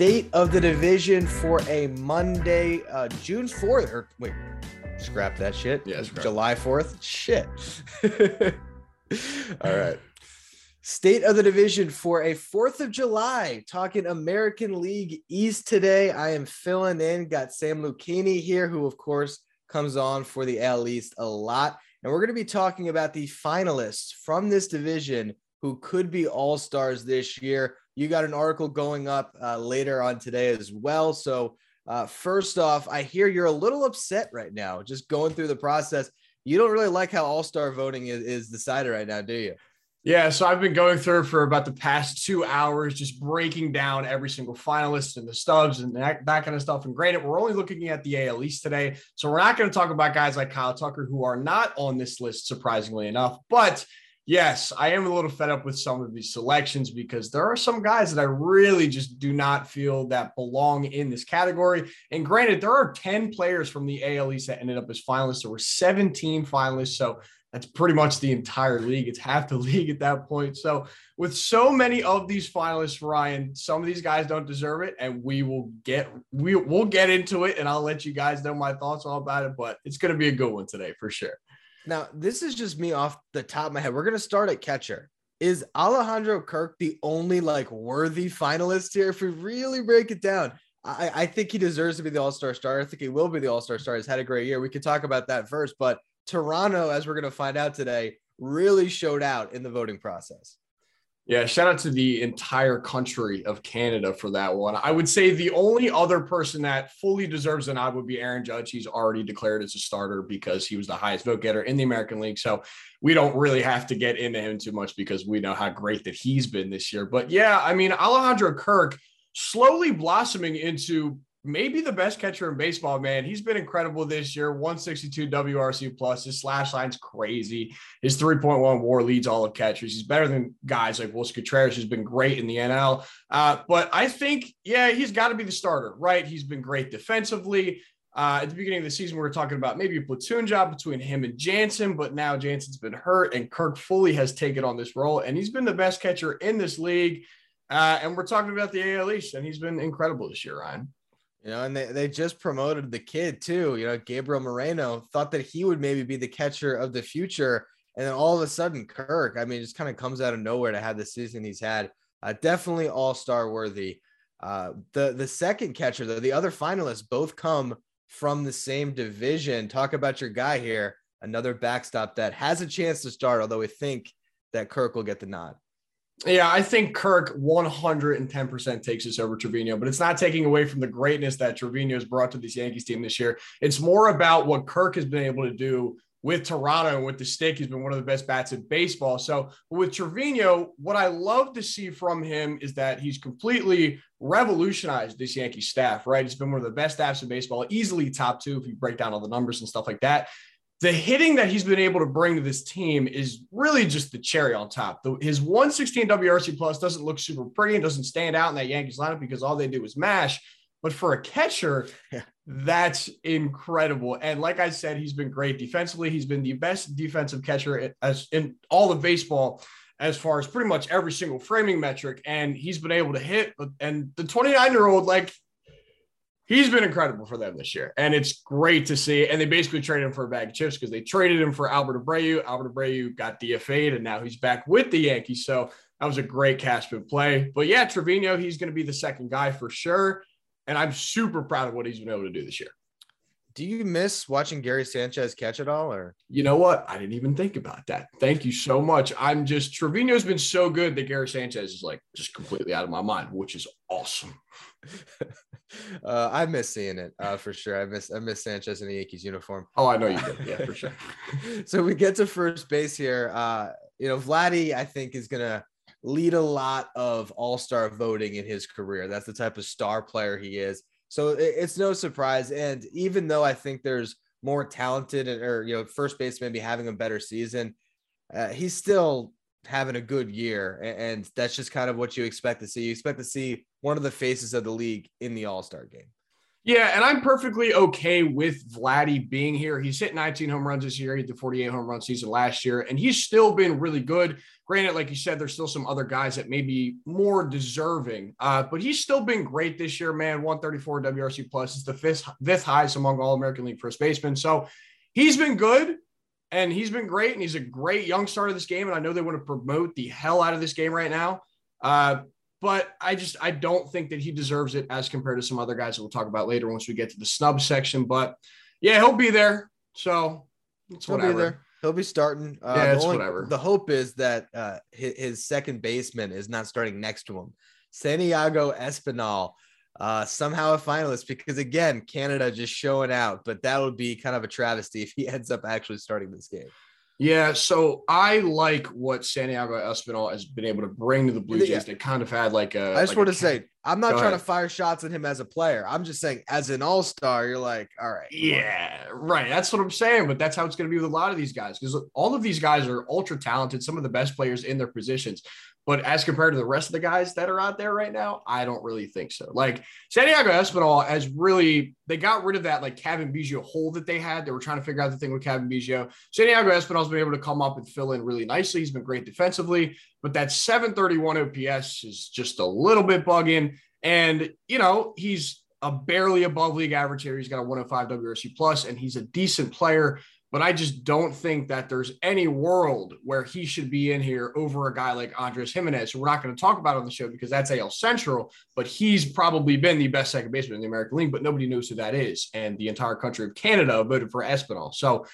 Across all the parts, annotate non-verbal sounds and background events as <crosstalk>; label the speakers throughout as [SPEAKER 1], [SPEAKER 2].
[SPEAKER 1] state of the division for a Monday, uh, June 4th. Or wait, scrap that shit.
[SPEAKER 2] Yeah.
[SPEAKER 1] July 4th. Shit. <laughs> All right. State of the division for a 4th of July. Talking American League East today. I am filling in. Got Sam Luckini here, who, of course, comes on for the AL East a lot. And we're going to be talking about the finalists from this division who could be all stars this year. You got an article going up uh, later on today as well. So, uh, first off, I hear you're a little upset right now, just going through the process. You don't really like how all star voting is, is decided right now, do you?
[SPEAKER 2] Yeah, so I've been going through for about the past two hours, just breaking down every single finalist and the stubs and that, that kind of stuff. And granted, we're only looking at the AL East today, so we're not going to talk about guys like Kyle Tucker who are not on this list, surprisingly enough. But yes, I am a little fed up with some of these selections because there are some guys that I really just do not feel that belong in this category. And granted, there are 10 players from the AL East that ended up as finalists. There were 17 finalists. So that's pretty much the entire league. It's half the <laughs> league at that point. So, with so many of these finalists, Ryan, some of these guys don't deserve it, and we will get we will get into it, and I'll let you guys know my thoughts all about it. But it's going to be a good one today for sure.
[SPEAKER 1] Now, this is just me off the top of my head. We're going to start at catcher. Is Alejandro Kirk the only like worthy finalist here? If we really break it down, I, I think he deserves to be the All Star star. I think he will be the All Star star. He's had a great year. We could talk about that first, but Toronto, as we're going to find out today, really showed out in the voting process.
[SPEAKER 2] Yeah, shout out to the entire country of Canada for that one. I would say the only other person that fully deserves a nod would be Aaron Judge. He's already declared as a starter because he was the highest vote getter in the American League. So we don't really have to get into him too much because we know how great that he's been this year. But yeah, I mean, Alejandro Kirk slowly blossoming into maybe the best catcher in baseball, man. He's been incredible this year. 162 WRC plus. His slash line's crazy. His 3.1 WAR leads all of catchers. He's better than guys like Willson Contreras, who's been great in the NL. Uh, but I think, yeah, he's got to be the starter, right? He's been great defensively. Uh, at the beginning of the season, we were talking about maybe a platoon job between him and Jansen, but now Jansen's been hurt and Kirk fully has taken on this role, and he's been the best catcher in this league. Uh, and we're talking about the AL East, and he's been incredible this year, Ryan.
[SPEAKER 1] You know, and they, they just promoted the kid too. You know, Gabriel Moreno thought that he would maybe be the catcher of the future. And then all of a sudden, Kirk, I mean, just kind of comes out of nowhere to have the season he's had. Uh, definitely all star worthy. Uh, the the second catcher, though, the other finalists both come from the same division. Talk about your guy here, another backstop that has a chance to start, although we think that Kirk will get the nod.
[SPEAKER 2] Yeah, I think Kirk 110% takes this over Trevino, but it's not taking away from the greatness that Trevino has brought to this Yankees team this year. It's more about what Kirk has been able to do with Toronto and with the stick. He's been one of the best bats in baseball. So with Trevino, what I love to see from him is that he's completely revolutionized this Yankee staff, right? He's been one of the best staffs in baseball, easily top two if you break down all the numbers and stuff like that the hitting that he's been able to bring to this team is really just the cherry on top. The, his 116 WRC plus doesn't look super pretty and doesn't stand out in that Yankees lineup because all they do is mash. But for a catcher, that's incredible. And like I said, he's been great defensively. He's been the best defensive catcher as in all of baseball as far as pretty much every single framing metric. And he's been able to hit. And the 29 year old, like he's been incredible for them this year, and it's great to see. And they basically traded him for a bag of chips because they traded him for Albert Abreu. Albert Abreu got DFA'd, and now he's back with the Yankees. So that was a great cash play. But yeah, Trevino, he's going to be the second guy for sure, and I'm super proud of what he's been able to do this year.
[SPEAKER 1] Do you miss watching Gary Sanchez catch it all, or
[SPEAKER 2] you know what? I didn't even think about that. Thank you so much. I'm just Trevino's been so good that Gary Sanchez is like just completely out of my mind, which is awesome. <laughs>
[SPEAKER 1] uh, I miss seeing it uh, for sure. I miss I miss Sanchez in the Yankees uniform.
[SPEAKER 2] Oh, I know you did. Yeah, for sure. <laughs>
[SPEAKER 1] so we get to first base here. Uh, you know, Vladdy, I think, is gonna lead a lot of All Star voting in his career. That's the type of star player he is. So it, it's no surprise. And even though I think there's more talented and, or you know first base maybe having a better season, uh, he's still having a good year, and that's just kind of what you expect to see. You expect to see one of the faces of the league in the All Star game.
[SPEAKER 2] Yeah, and I'm perfectly okay with Vladdy being here. He's hit 19 home runs this year. He had the 48 home run season last year, and he's still been really good. Granted, like you said, there's still some other guys that may be more deserving, uh, but he's still been great this year, man. 134 WRC plus is the fifth fifth highest among all American League first basemen. So he's been good and he's been great, and he's a great young start of this game. And I know they want to promote the hell out of this game right now. Uh, but I just I don't think that he deserves it as compared to some other guys that we'll talk about later once we get to the snub section. But yeah, he'll be there. So it's
[SPEAKER 1] He'll
[SPEAKER 2] whatever.
[SPEAKER 1] be there. He'll be starting. Uh,
[SPEAKER 2] Yeah,
[SPEAKER 1] the
[SPEAKER 2] it's
[SPEAKER 1] only-
[SPEAKER 2] whatever.
[SPEAKER 1] The hope is that uh, his, his second baseman is not starting next to him. Santiago Espinal, uh, somehow a finalist, because again, Canada just showing out. But that would be kind of a travesty if he <laughs> ends up actually starting this game.
[SPEAKER 2] Yeah, so I like what Santiago Espinal has been able to bring to the Blue Jays.
[SPEAKER 1] Yeah.
[SPEAKER 2] They kind of had like a.
[SPEAKER 1] I just
[SPEAKER 2] like
[SPEAKER 1] want to say, I'm not
[SPEAKER 2] Go
[SPEAKER 1] trying
[SPEAKER 2] ahead.
[SPEAKER 1] to fire shots at him as a player. I'm just saying, as an all star, you're like, all right.
[SPEAKER 2] Yeah, right. That's what I'm saying. But that's how it's going to be with a lot of these guys because all of these guys are ultra talented, some of the best players in their positions. But as compared to the rest of the guys that are out there right now, I don't really think so. Like Santiago Espinal has really, they got rid of that like Cavan Biggio hole that they had. They were trying to figure out the thing with Cavan Biggio. Santiago Espinal's been able to come up and fill in really nicely. He's been great defensively, but that 731 OPS is just a little bit bugging. And, you know, he's a barely above league average here. He's got a 105 WRC plus, and he's a decent player. But I just don't think that there's any world where he should be in here over a guy like Andres Gimenez, who we're not going to talk about on the show because that's AL Central. But he's probably been the best second baseman in the American League, but nobody knows who that is. And the entire country of Canada voted for Espinal. So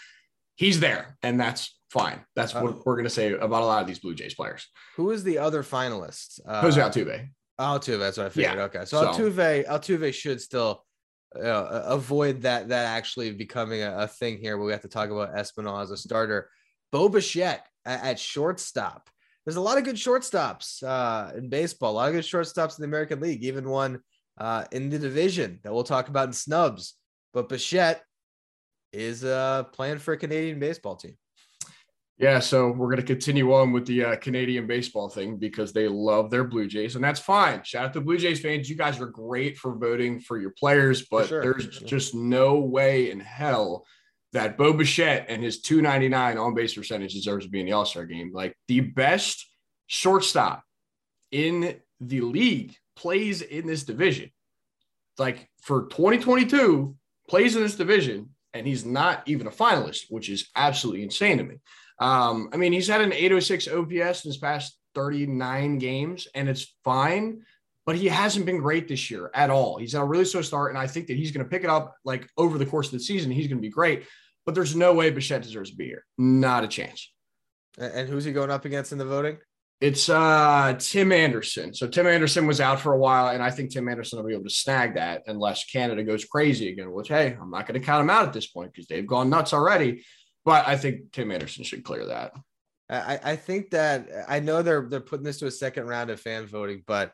[SPEAKER 2] he's there, and that's fine. That's
[SPEAKER 1] Uh,
[SPEAKER 2] what we're going to say about a lot of these Blue Jays players.
[SPEAKER 1] Who is the other finalist? Uh,
[SPEAKER 2] Jose Altuve.
[SPEAKER 1] Altuve, that's what I figured.
[SPEAKER 2] Yeah,
[SPEAKER 1] Okay, so,
[SPEAKER 2] so-
[SPEAKER 1] Altuve, Altuve should still uh, avoid that that actually becoming a, a thing here. Where we have to talk about Espinal as a starter. Bo Bichette at, at shortstop. There's a lot of good shortstops uh, in baseball. A lot of good shortstops in the American League. Even one uh, in the division that we'll talk about in snubs. But Bichette is uh, playing for a Canadian baseball team.
[SPEAKER 2] Yeah, so we're going to continue on with the uh, Canadian baseball thing because they love their Blue Jays, and that's fine. Shout out to Blue Jays fans. You guys are great for voting for your players, but
[SPEAKER 1] sure,
[SPEAKER 2] there's just no way in hell that Bo Bichette and his 299 on base percentage deserves to be in the All Star game. Like the best shortstop in the league plays in this division. Like for 2022, plays in this division, and he's not even a finalist, which is absolutely insane to me. Um, I mean, he's had an 806 OPS in his past 39 games, and it's fine, but he hasn't been great this year at all. He's had a really slow start, and I think that he's going to pick it up like over the course of the season. He's going to be great, but there's no way Bichette deserves to be here. Not a chance.
[SPEAKER 1] And, and who's he going up against in the voting?
[SPEAKER 2] It's uh Tim Anderson. So Tim Anderson was out for a while, and I think Tim Anderson will be able to snag that unless Canada goes crazy again. Which hey, I'm not going to count him out at this point because they've gone nuts already. But I think Tim Anderson should clear that.
[SPEAKER 1] I, I think that I know they're they're putting this to a second round of fan voting, but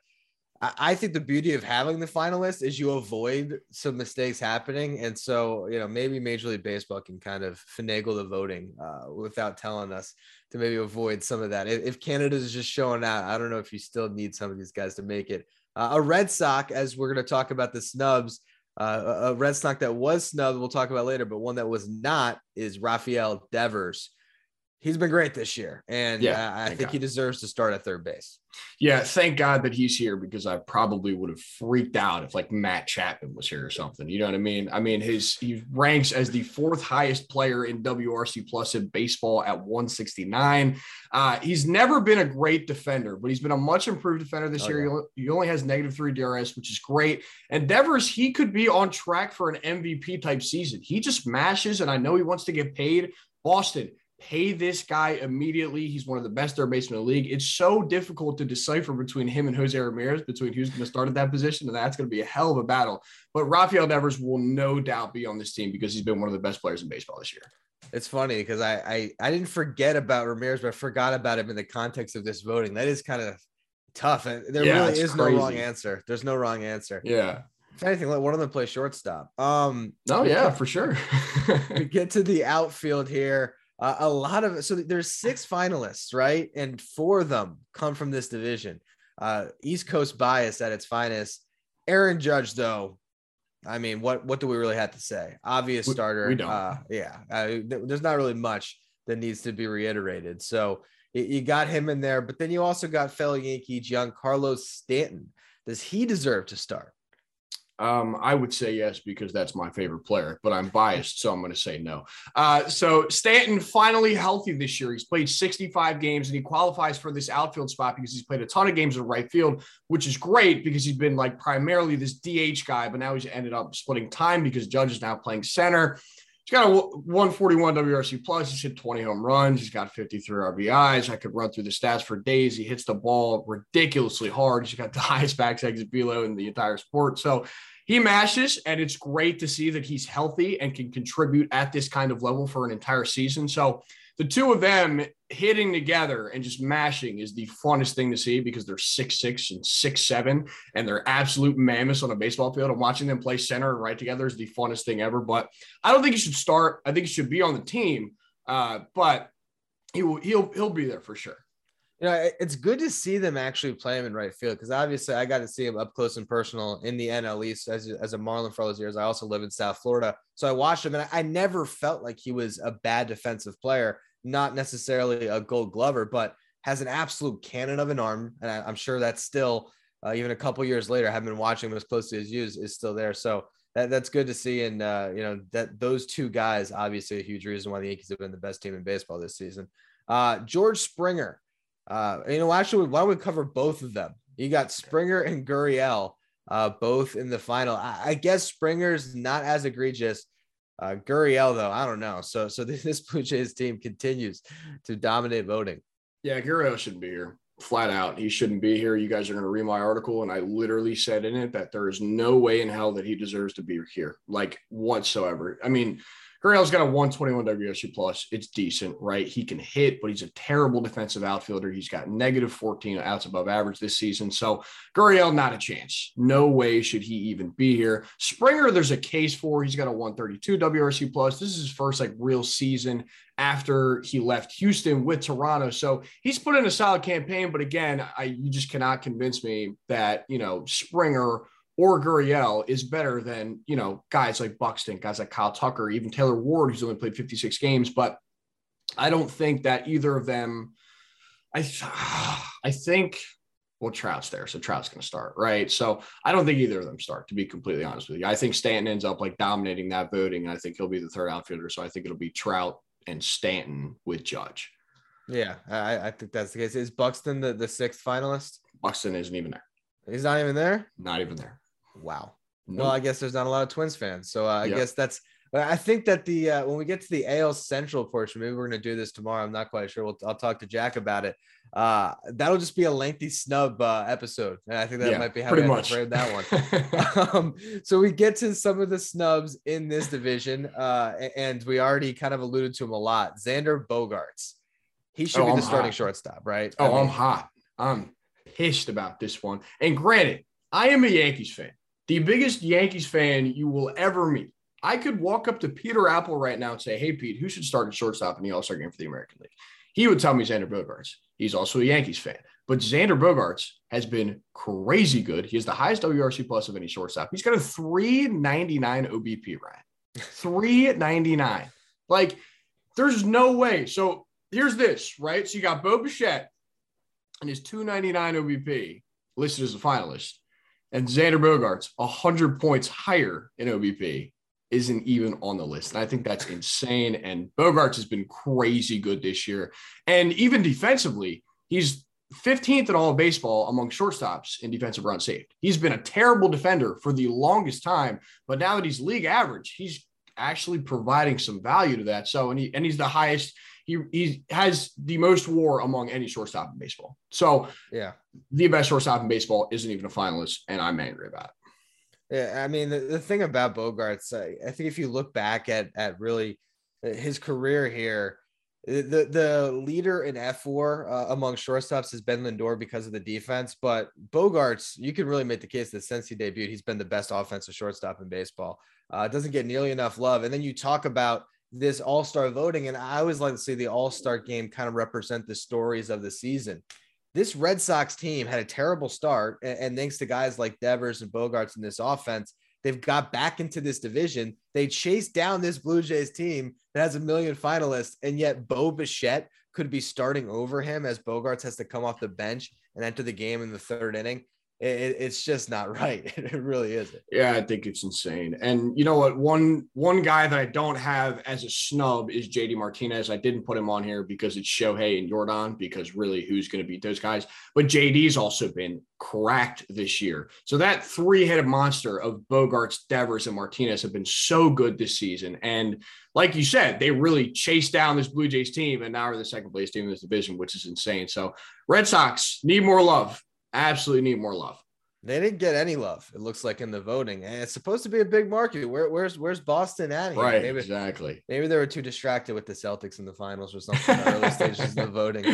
[SPEAKER 1] I, think the beauty of having the finalists is you avoid some mistakes happening, and so you know maybe Major League Baseball can kind of finagle the voting uh, without telling us to maybe avoid some of that. If, Canada is just showing out, I don't know if you still need some of these guys to make it. Uh, a Red Sox, as we're going to talk about the snubs, uh, a a Red Sox that was snubbed, we'll talk about later, but one that was not is Rafael Devers. He's been great this year, and
[SPEAKER 2] Yeah,
[SPEAKER 1] uh, I think
[SPEAKER 2] God.
[SPEAKER 1] he deserves to start at third base.
[SPEAKER 2] Yeah, thank God that he's here because I probably would have freaked out if like Matt Chapman was here or something. You know what I mean? I mean, his he ranks as the fourth highest player in WRC plus in baseball at 169. Uh, he's never been a great defender, but he's been a much improved defender this
[SPEAKER 1] Oh,
[SPEAKER 2] year.
[SPEAKER 1] yeah.
[SPEAKER 2] He only- has negative three DRS, which is great. And Devers, he could be on track for an MVP type season. He just mashes, and I know he wants to get paid. Boston, pay this guy immediately. He's one of the best third basemen in the league. It's so difficult to decipher between him and Jose Ramirez, between who's going to start at that position, and that's going to be a hell of a battle. But Rafael Devers will no doubt be on this team because he's been one of the best players in baseball this year.
[SPEAKER 1] It's funny because I, I I didn't forget about Ramirez, but I forgot about him in the context of this voting. That is kind of tough. And there
[SPEAKER 2] Yeah,
[SPEAKER 1] really is no wrong answer. There's no wrong answer.
[SPEAKER 2] Yeah.
[SPEAKER 1] If anything, let one of them play shortstop. Um,
[SPEAKER 2] Oh, yeah, for sure. <laughs>
[SPEAKER 1] we get to the outfield here. Uh, a lot of so there's six finalists, right? And four of them come from this division. Uh, East Coast bias at its finest. Aaron Judge, though, I mean, what what do we really have to say? Obvious
[SPEAKER 2] We-
[SPEAKER 1] starter.
[SPEAKER 2] we don't.
[SPEAKER 1] Uh, yeah, uh, th- there's not really much that needs to be reiterated. So y- you got him in there, but then you also got fellow Yankee Giancarlo Stanton. Does he deserve to start?
[SPEAKER 2] Um, I would say yes because that's my favorite player, but I'm biased, so I'm going to say no. Uh, so Stanton finally healthy this year. He's played 65 games and he qualifies for this outfield spot because he's played a ton of games in right field, which is great because he's been like primarily this DH guy, but now he's ended up splitting time because Judge is now playing center. He's got a 141 WRC plus. He's hit 20 home runs. He's got 53 RBIs. I could run through the stats for days. He hits the ball ridiculously hard. He's got the <laughs> highest max exit velo in the entire sport. So he mashes, and it's great to see that he's healthy and can contribute at this kind of level for an entire season. So the two of them hitting together and just mashing is the funnest thing to see because they're six six and six seven, and they're absolute mammoths on a baseball field. And watching them play center and right together is the funnest thing ever. But I don't think he should start. I think he should be on the team. Uh, but he will. He'll he'll be there for sure.
[SPEAKER 1] You know, it's good to see them actually play him in right field because obviously I got to see him up close and personal in the NL East as, as a Marlin for all those years. I also live in South Florida. So I watched him and I, I never felt like he was a bad defensive player, not necessarily a gold glover, but has an absolute cannon of an arm. And I, I'm sure that's still, uh, even a couple years later, I haven't been watching him as closely as is, is still there. So that, that's good to see. And, uh, you know, that those two guys, obviously a huge reason why the Yankees have been the best team in baseball this season. Uh, George Springer. Uh, you know, actually, why don't we cover both of them? You got Springer and Gurriel, uh, both in the final. I, I guess Springer's not as egregious. Uh, Gurriel, though, I don't know. So, so <laughs> this Blue Jays team continues to dominate voting.
[SPEAKER 2] Yeah, Guerrero shouldn't be here. Flat out, he shouldn't be here. You guys are going to read my article, and I literally said in it that there is no way in hell that he deserves to be here, like whatsoever. I mean, Guerrero's got a 121 WSU plus. It's decent, right? He can hit, but he's a terrible defensive outfielder. He's got negative 14 outs above average this season. So Gurriel, not a chance. No way should he even be here. Springer, there's a case for. He's got a 132 WRC plus. This is his first like real season after he left Houston with Toronto. So he's put in a solid campaign. But again, I you just cannot convince me that you know Springer or Gurriel is better than, you know, guys like Buxton, guys like Kyle Tucker, even Taylor Ward, who's only played 56 games. But I don't think that either of them, I, <sighs> I think, well, Trout's there. So Trout's going to start, right? So I don't think either of them start, to be completely honest with you. I think Stanton ends up like dominating that voting. And I think he'll be the third outfielder. So I think it'll be Trout and Stanton with Judge.
[SPEAKER 1] Yeah, I, I think that's the case. Is Buxton the, the sixth finalist?
[SPEAKER 2] Buxton isn't even there.
[SPEAKER 1] He's not even there.
[SPEAKER 2] Not even there.
[SPEAKER 1] Wow.
[SPEAKER 2] No.
[SPEAKER 1] Well, I guess there's not a lot of Twins fans, so uh, I
[SPEAKER 2] Yeah.
[SPEAKER 1] guess that's. I think that the uh, when we get to the AL Central portion, maybe we're going to do this tomorrow. I'm not quite sure. We'll, I'll talk to Jack about it. Uh, that'll just be a lengthy snub uh, episode, and I think that
[SPEAKER 2] Yeah,
[SPEAKER 1] might be how
[SPEAKER 2] pretty
[SPEAKER 1] we
[SPEAKER 2] much.
[SPEAKER 1] frame that one. <laughs> um, so we get to some of the snubs in this division, uh, and we already kind of alluded to him a lot. Xander Bogaerts, he should
[SPEAKER 2] Oh,
[SPEAKER 1] be the
[SPEAKER 2] I'm
[SPEAKER 1] starting
[SPEAKER 2] hot.
[SPEAKER 1] shortstop, right?
[SPEAKER 2] Oh,
[SPEAKER 1] I
[SPEAKER 2] I'm
[SPEAKER 1] mean,
[SPEAKER 2] hot. I'm pissed about this one. And granted, I am a Yankees fan, the biggest Yankees fan you will ever meet. I could walk up to Peter Apple right now and say, Hey, Pete, who should start at shortstop in the All Star game for the American League? He would tell me Xander Bogaerts. He's also a Yankees fan. But Xander Bogaerts has been crazy good. He has the highest WRC plus of any shortstop. He's got a 399 OBP, Ryan. 399. Like, there's no way. So here's this, right? So you got Bo Bichette and his 299 OBP listed as a finalist, and Xander Bogaerts 100 points higher in OBP isn't even on the list. And I think that's insane. And Bogaerts has been crazy good this year. And even defensively, he's 15th in all of baseball among shortstops in defensive runs saved. He's been a terrible defender for the longest time, but now that he's league average, he's actually providing some value to that. So, and he and he's the highest. He he has the most WAR among any shortstop in baseball. So,
[SPEAKER 1] yeah.
[SPEAKER 2] The best shortstop in baseball isn't even a finalist, and I'm angry about it.
[SPEAKER 1] Yeah, I mean the, the thing about Bogaerts, I, I think if you look back at at really uh, his career here, the the leader in fWAR uh, among shortstops has been Lindor because of the defense, but Bogaerts, you can really make the case that since he debuted, he's been the best offensive shortstop in baseball. Uh, doesn't get nearly enough love, and then you talk about this All Star voting, and I always like to see the All Star game kind of represent the stories of the season this Red Sox team had a terrible start, and, and thanks to guys like Devers and Bogaerts in this offense, They've got back into this division. They chased down this Blue Jays team that has a million finalists, and yet Bo Bichette could be starting over him as Bogaerts has to come off the bench and enter the game in the third inning it, it's just not <laughs> right. It really isn't.
[SPEAKER 2] Yeah, I think it's insane. And you know what? One one guy that I don't have as a snub is JD Martinez. I didn't put him on here because it's Shohei and Jordan, because really who's going to beat those guys? But JD's also been cracked this year. So that three-headed monster of Bogaerts, Devers, and Martinez have been so good this season. And like you said, they really chased down this Blue Jays team and now are the second place team in this division, which is insane. So Red Sox need more love absolutely need more love.
[SPEAKER 1] They didn't get any love. It looks like in the voting, and it's supposed to be a big market. Where, where's where's Boston at?
[SPEAKER 2] Here? Right, maybe, exactly.
[SPEAKER 1] Maybe they were too distracted with the Celtics in the finals or something. the early <laughs> stages of the voting.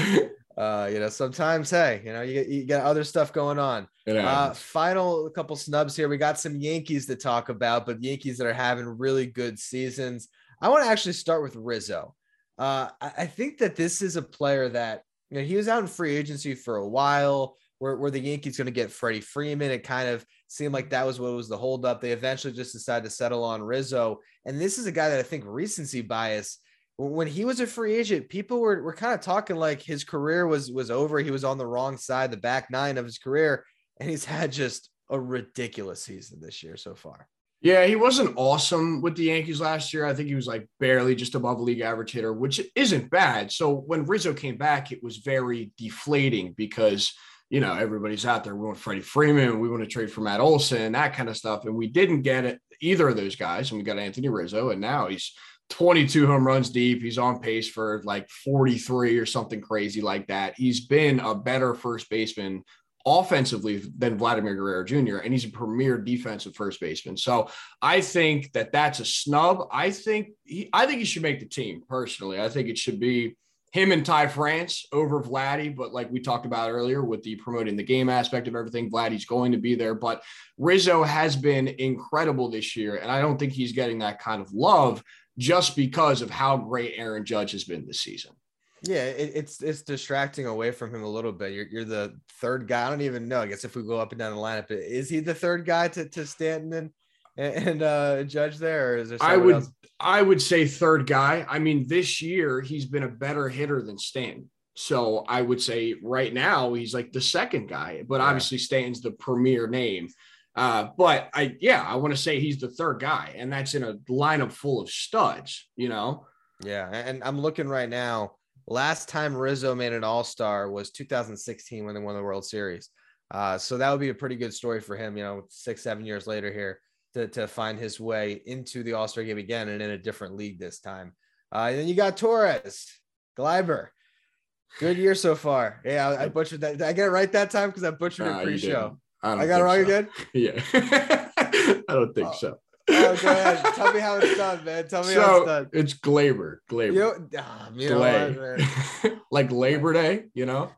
[SPEAKER 1] Uh, you know, sometimes, hey, you know, you get you got other stuff going on. Uh, final couple snubs here. We got some Yankees to talk about, but Yankees that are having really good seasons. I want to actually start with Rizzo. Uh, I, I think that this is a player that you know he was out in free agency for a while were, were the Yankees going to get Freddie Freeman? It kind of seemed like that was what was the holdup. They eventually just decided to settle on Rizzo. And this is a guy that I think recency bias. When he was a free agent, people were, were kind of talking like his career was was over. He was on the wrong side, the back nine of his career, and he's had just a ridiculous season this year so far.
[SPEAKER 2] Yeah, he wasn't awesome with the Yankees last year. I think he was like barely just above league average hitter, which isn't bad. So when Rizzo came back, it was very deflating because you know, everybody's out there. We want Freddie Freeman. We want to trade for Matt Olson, that kind of stuff. And we didn't get it either of those guys. And we got Anthony Rizzo, and now he's 22 home runs deep. He's on pace for like 43 or something crazy like that. He's been a better first baseman offensively than Vladimir Guerrero Jr. and he's a premier defensive first baseman. So I think that that's a snub. I think he, I think he should make the team personally. I think it should be him and Ty France over Vladdy, but like we talked about earlier with the promoting the game aspect of everything, Vladdy's going to be there. But Rizzo has been incredible this year, and I don't think he's getting that kind of love just because of how great Aaron Judge has been this season.
[SPEAKER 1] Yeah, it, it's it's distracting away from him a little bit. You're, you're the third guy. I don't even know. I guess if we go up and down the lineup, is he the third guy to to Stanton and and uh, Judge there, or is there?
[SPEAKER 2] I would else? I would say third guy. I mean, this year he's been a better hitter than Stanton. So I would say right now he's like the second guy, but yeah. obviously Stanton's the premier name. Uh, but I, yeah, I want to say he's the third guy, and that's in a lineup full of studs, you know?
[SPEAKER 1] Yeah. And I'm looking right now. Last time Rizzo made an all star was 2016 when they won the World Series. Uh, so that would be a pretty good story for him, you know, six, seven years later here to, to find his way into the All Star game again and in a different league this time. Uh, and then you got Torres, Gleyber. Good year so far. Yeah, I, I butchered that. Did I get it right that time? Because I butchered nah, it pre-show. I, I, got it wrong so. again. <laughs>
[SPEAKER 2] Yeah, <laughs> I don't think
[SPEAKER 1] oh.
[SPEAKER 2] so.
[SPEAKER 1] oh, go ahead. Tell me how it's done, man. <laughs> Tell me so, how it's done.
[SPEAKER 2] It's Glaber. Glaber. You know, ah, you know what, like Labor Day, you know?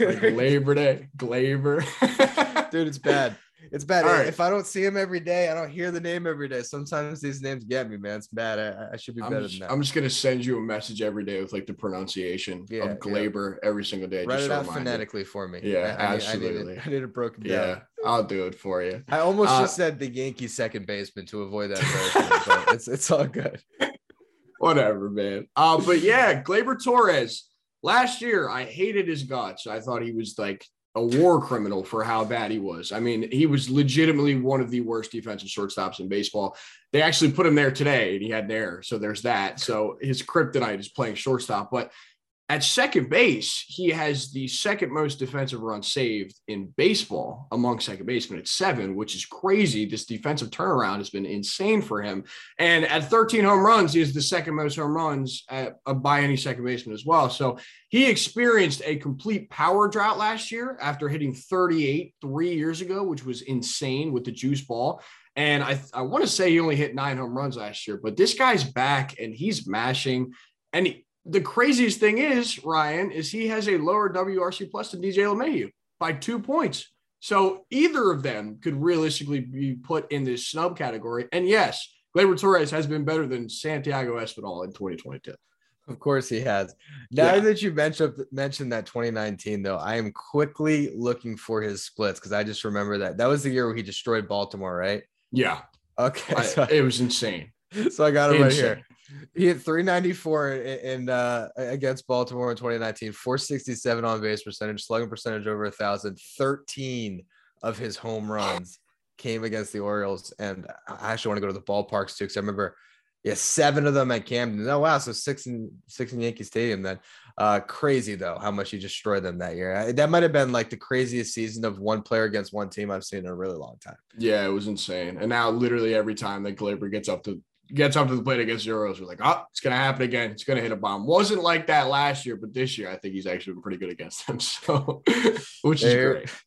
[SPEAKER 2] like Labor Day. Glaber.
[SPEAKER 1] Dude, it's bad. It's bad. Right. If I don't see him every day, I don't hear the name every day. Sometimes these names get me, man. It's bad. I, I should be better
[SPEAKER 2] just,
[SPEAKER 1] than that.
[SPEAKER 2] I'm just gonna send you a message every day with like the pronunciation yeah, of Glaber yeah. every single day.
[SPEAKER 1] Write it out phonetically you. for me.
[SPEAKER 2] Yeah,
[SPEAKER 1] I,
[SPEAKER 2] absolutely.
[SPEAKER 1] I I need it broken down.
[SPEAKER 2] Yeah, I'll do it for you.
[SPEAKER 1] I almost uh, just said the Yankee second baseman to avoid that but <laughs> it's it's all good.
[SPEAKER 2] Whatever, man. Uh, but yeah, Glaber Torres. Last year, I hated his guts. I thought he was like a war criminal for how bad he was. I mean, he was legitimately one of the worst defensive shortstops in baseball. They actually put him there today and he had an error. So there's that. So his kryptonite is playing shortstop. But at second base, he has the second most defensive runs saved in baseball among second basemen at seven, which is crazy. This defensive turnaround has been insane for him. And at 13 home runs, he is the second most home runs at, uh, by any second baseman as well. So he experienced a complete power drought last year after hitting 38 three years ago, which was insane with the juice ball. And I, I want to say he only hit nine home runs last year, but this guy's back and he's mashing. And the craziest thing is, Ryan, is he has a lower WRC plus than DJ LeMahieu by two points. So either of them could realistically be put in this snub category. And yes, Gleyber Torres has been better than Santiago Espinal in 2022.
[SPEAKER 1] Of course he has. Now yeah. that you mentioned mentioned that 2019 though, I am quickly looking for his splits because I just remember that that was the year where he destroyed Baltimore, right?
[SPEAKER 2] Yeah.
[SPEAKER 1] Okay.
[SPEAKER 2] I,
[SPEAKER 1] So,
[SPEAKER 2] it was insane. <laughs>
[SPEAKER 1] so I got him right here. He hit 394 in, in uh, against Baltimore in 2019, 467 on base percentage, slugging percentage over a thousand. 13 of his home runs came against the Orioles, and I actually want to go to the ballparks too because I remember, yeah, seven of them at Camden. Oh wow, so six in six in Yankee Stadium. Then, uh, crazy though how much he destroyed them that year. That might have been like the craziest season of one player against one team I've seen in a really long time.
[SPEAKER 2] Yeah, it was insane. And now literally every time that Glaber gets up to gets up to the plate against the Orioles, we're like, oh, it's gonna happen again. It's gonna hit a bomb. Wasn't like that last year, but this year I think he's actually been pretty good against them. <laughs> So which is great. <laughs>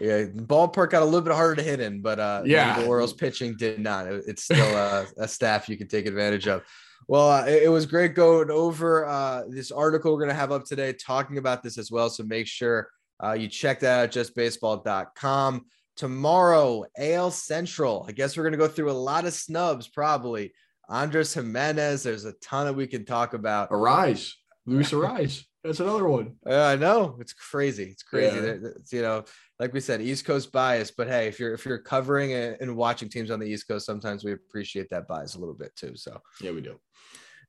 [SPEAKER 1] Yeah, ballpark got a little bit harder to hit in, but uh,
[SPEAKER 2] Yeah.
[SPEAKER 1] the Orioles pitching did not. It- It's still a, a staff you can take advantage of. Well, uh, it, it was great going over uh, this article we're going to have up today talking about this as well. So make sure uh, you check that out justbaseball.com. Tomorrow, AL Central. I guess we're going to go through a lot of snubs, probably. Andres Gimenez, there's a ton that we can talk about.
[SPEAKER 2] Arraez. Luis Arraez. That's another one. <laughs>
[SPEAKER 1] Uh, I know it's crazy. It's crazy.
[SPEAKER 2] Yeah.
[SPEAKER 1] It's, you know, like we said, East Coast bias. But hey, if you're if you're covering and and watching teams on the East Coast, sometimes we appreciate that bias a little bit too. So
[SPEAKER 2] Yeah, we do.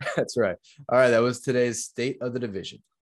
[SPEAKER 2] <laughs>
[SPEAKER 1] that's right. All right, that was today's state of the division.